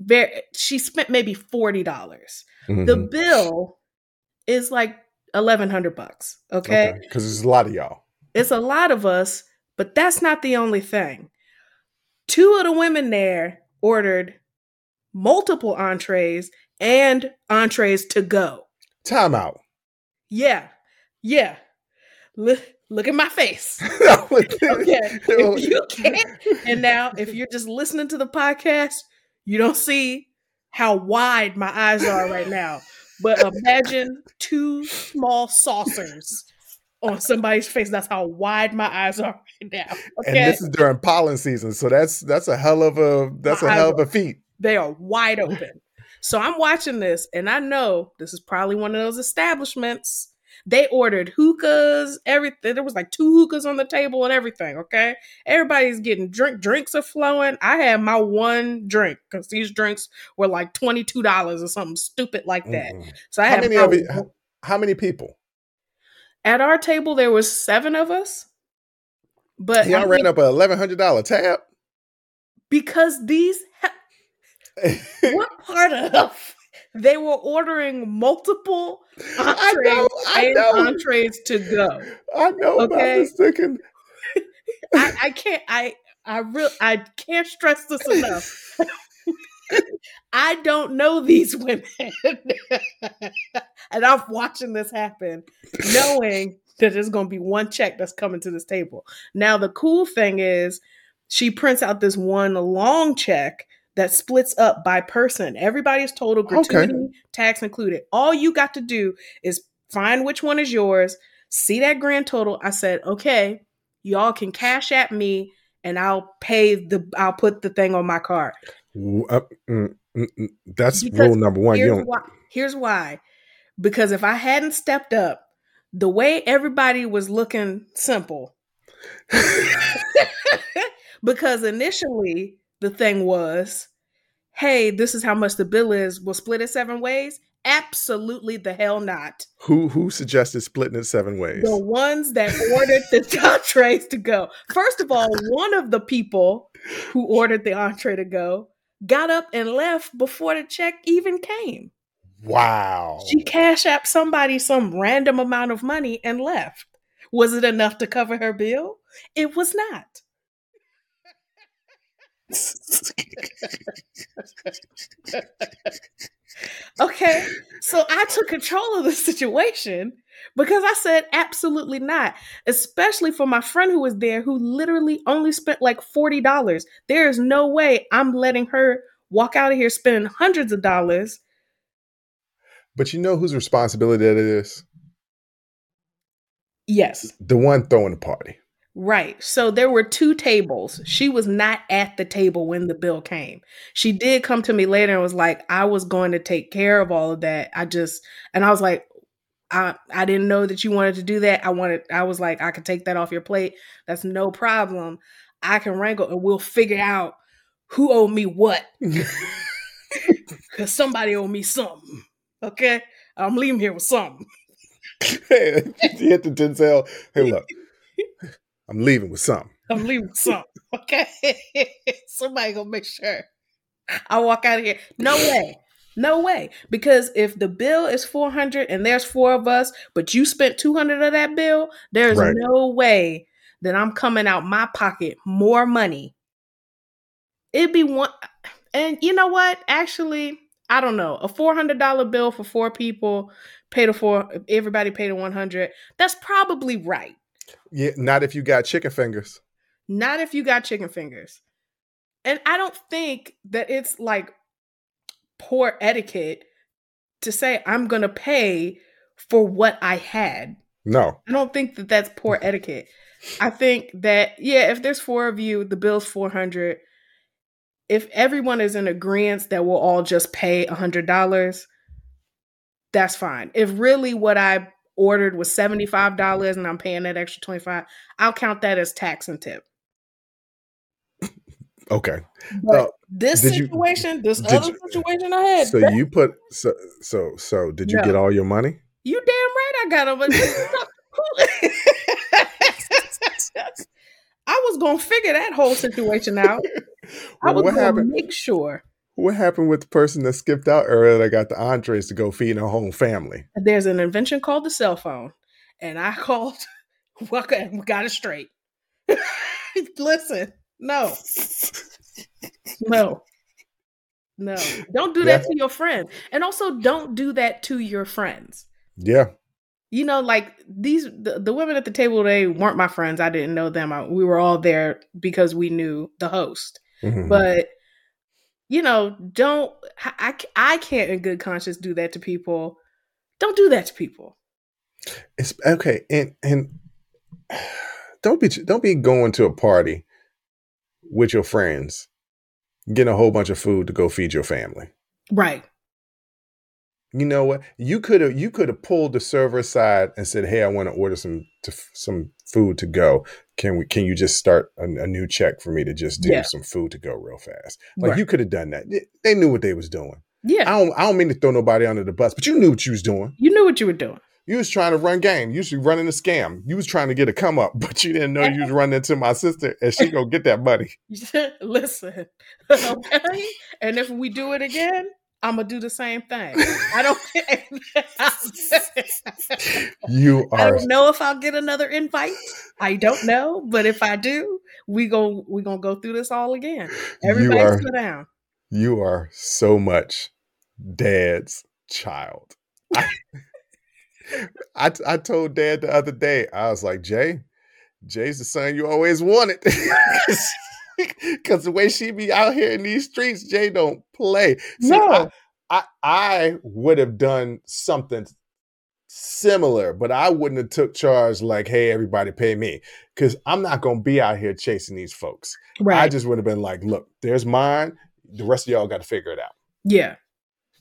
Very, she spent maybe $40 the Mhm. bill is like 1100 bucks okay Because there's a lot of y'all. it's a lot of us, but that's not the only thing. Two of the women there ordered multiple entrees and entrees to go. Time out. Yeah, yeah. Look, look at my face. okay. Okay, if you can't, and now if you're just listening to the podcast, you don't see how wide my eyes are right now. But imagine two small saucers on somebody's face. That's how wide my eyes are right now. And Okay. this is during pollen season, so that's that's a hell of a that's a hell of a feat. they are wide open. So I'm watching this and I know this is probably one of those establishments. They ordered hookahs, everything. There was like two hookahs on the table and everything. Okay. Everybody's getting drink. Drinks are flowing. I had my one drink because these drinks were like $22 or something stupid like that. Mm-mm. So I How had many of one- How, how many people? at our table there was seven of us. But Y'all ran think up a eleven hundred dollar tab. because these what part of they were ordering multiple I entrees know, I and entrees to go. I know, Okay. just thinking. I, I can't I I real I can't stress this enough. I don't know these women. and I'm watching this happen, knowing that there's gonna be one check that's coming to this table. Now the cool thing is she prints out this one long check that splits up by person. Everybody's total Okay. gratuity, tax included. All you got to do is find which one is yours, see that grand total. I said, okay, y'all can Cash App me and I'll pay the I'll put the thing on my card. uh, mm, mm, mm. That's Because rule number one. Here's why. Here's why. Because if I hadn't stepped up, the way everybody was looking simple. because initially the thing was, hey, this is how much the bill is. We'll split it seven ways. Absolutely the hell not. Who who suggested splitting it seven ways? The ones that ordered the entrees to go. First of all, one of the people who ordered the entree to go got up and left before the check even came. Wow. She cash app somebody some random amount of money and left. Was it enough to cover her bill? It was not. Okay. So I took control of the situation because I said absolutely not, especially for my friend who was there who literally only spent like $40. There is no way I'm letting her walk out of here spending hundreds of dollars. but you know whose responsibility that is? Yes. The one throwing the party. Right. So there were two tables. She was not at the table when the bill came. She did come to me later and was like, I was going to take care of all of that. I just, and I was like, I, I didn't know that you wanted to do that. I wanted, I was like, I could take that off your plate. That's no problem. I can wrangle and we'll figure out who owed me what. Cause somebody owed me something. Okay. I'm leaving here with something. Hey, you hit the Denzel. Hey, look, I'm leaving with something. I'm leaving with some. Okay. Somebody gonna make sure I walk out of here. No way. No way. Because if the bill is 400 and there's four of us, but you spent 200 of that bill, there's Right. no way that I'm coming out my pocket more money. It'd be one and you know what? Actually, I don't know. A $400 bill for four people, pay the four everybody pay the 100. That's probably right. Yeah, not if you got chicken fingers. Not if you got chicken fingers. And I don't think that it's like poor etiquette to say I'm going to pay for what I had. No. I don't think that that's poor etiquette. I think that yeah, if there's four of you, the bill's 400. If everyone is in agreement that we'll all just pay $100, that's fine. If really what I ordered was $75 and I'm paying that extra 25, I'll count that as tax and tip. Okay. But this did you- situation, this other you- situation I had, So you put so so so did you No. get all your money? you damn right I got them. I was gonna figure that whole situation out. I was gonna happened? make sure What happened with the person that skipped out earlier that got the entrees to go feed her whole family? there's an invention called the cell phone, and I called. Okay, we got it straight. Listen, no, no, no. Don't do that Yeah. to your friends, and also don't do that to your friends. Yeah. you know, like these the, the women at the table they weren't my friends. I didn't know them. I, we were all there because we knew the host. Mhm. But you know, don't I I can't in good conscience do that to people. Don't do that to people. It's okay, and and don't be don't be going to a party with your friends, getting a whole bunch of food to go feed your family. Right. You know what? You could have you could have pulled the server aside and said, "Hey, I want to order some to, some food to go. Can we? Can you just start a, a new check for me to just do Yeah. some food to go real fast?" Like Right. you could have done that. They- knew what they was doing. Yeah. I don't I don't mean to throw nobody under the bus, but you knew what you was doing. You knew what you were doing. You was trying to run game. You was running a scam. You was trying to get a come up, but you didn't know you was running into my sister and she gonna get that money. Listen. Okay. and if we do it again, I'm gonna do the same thing. I don't You are. I don't know if I'll get another invite. I don't know, but if I do, we go we gonna go through this all again. Everybody are sit down. you are so much dad's child. I, I I told dad the other day, I was like, Jay, Jay's the son you always wanted. Cause the way she be out here in these streets, Jay don't play. See, No. I, I I would have done something similar, but I wouldn't have took charge like, hey, everybody pay me. Cause I'm not gonna be out here chasing these folks. Right. I just would have been like, look, there's mine. The rest of y'all got to figure it out. yeah.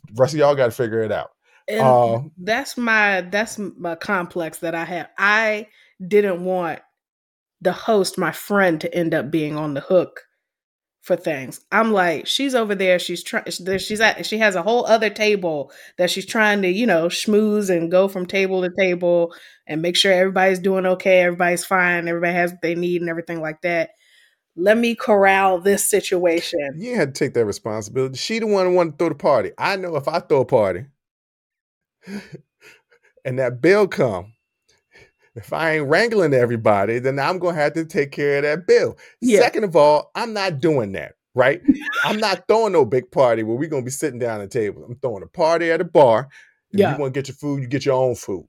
The rest of y'all got to figure it out. And Uh, that's my that's my complex that I have. I didn't want the host, my friend, to end up being on the hook for things. I'm like, she's over there. She's trying. She's at. She has a whole other table that she's trying to, you know, schmooze and go from table to table and make sure everybody's doing okay, everybody's fine, everybody has what they need, and everything like that. Let me corral this situation. You had to take that responsibility. She the one who wanted to throw the party. I know if I throw a party and that bill come, if I ain't wrangling everybody, then I'm gonna have to take care of that bill. Yeah. Second of all, I'm not doing that. Right? I'm not throwing no big party where we're gonna be sitting down at table. I'm throwing a party at a bar. If Yeah. you want to get your food, you get your own food.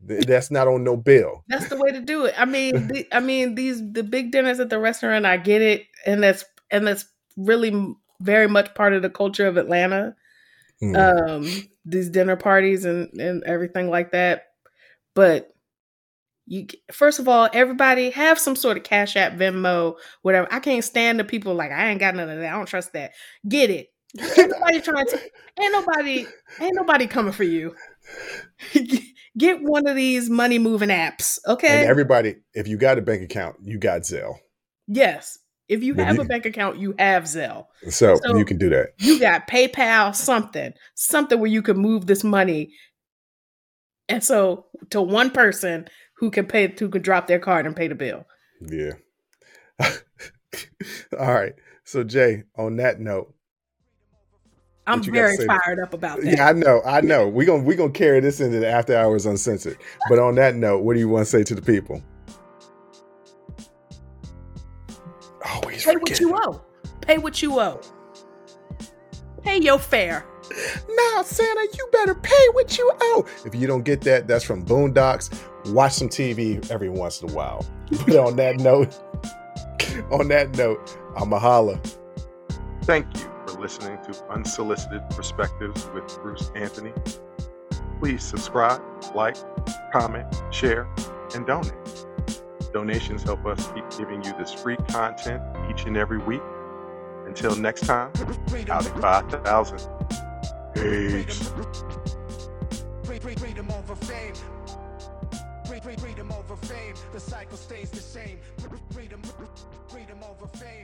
That's not on no bill. That's the way to do it. I mean, the, I mean these the big dinners at the restaurant. I get it, and that's and that's really very much part of the culture of Atlanta. Mm. Um, these dinner parties and and everything like that. But you first of all, everybody have some sort of Cash App, Venmo, whatever. I can't stand the people like I ain't got none of that. I don't trust that. Get it. Everybody trying to ain't nobody ain't nobody coming for you. Get one of these money moving apps, okay? And everybody, if you got a bank account, you got Zelle. yes. If you Well, have you- a bank account, you have Zelle. So, So- you can do that. You got PayPal, something, something where you can move this money. And so to one person who can pay, who can drop their card and pay the bill. Yeah. All right. So Jay, on that note, I'm very fired up about that. Yeah, I know, I know. We're gonna we're gonna carry this into the after hours uncensored. But on that note, what do you want to say to the people? Always pay what you owe. Pay what you owe. Pay your fare. Now, Santa, you better pay what you owe. If you don't get that, that's from Boondocks. Watch some TV every once in a while. But on that note, on that note, I'm a holla. Thank you for listening to Unsolicited Perspectives with Bruce Anthony. Please subscribe, like, comment, share, and donate. Donations help us keep giving you this free content each and every week. Until next time, out at 5,000. Peace. Freedom over fame. Freedom over fame. The cycle stays the same. Freedom over fame.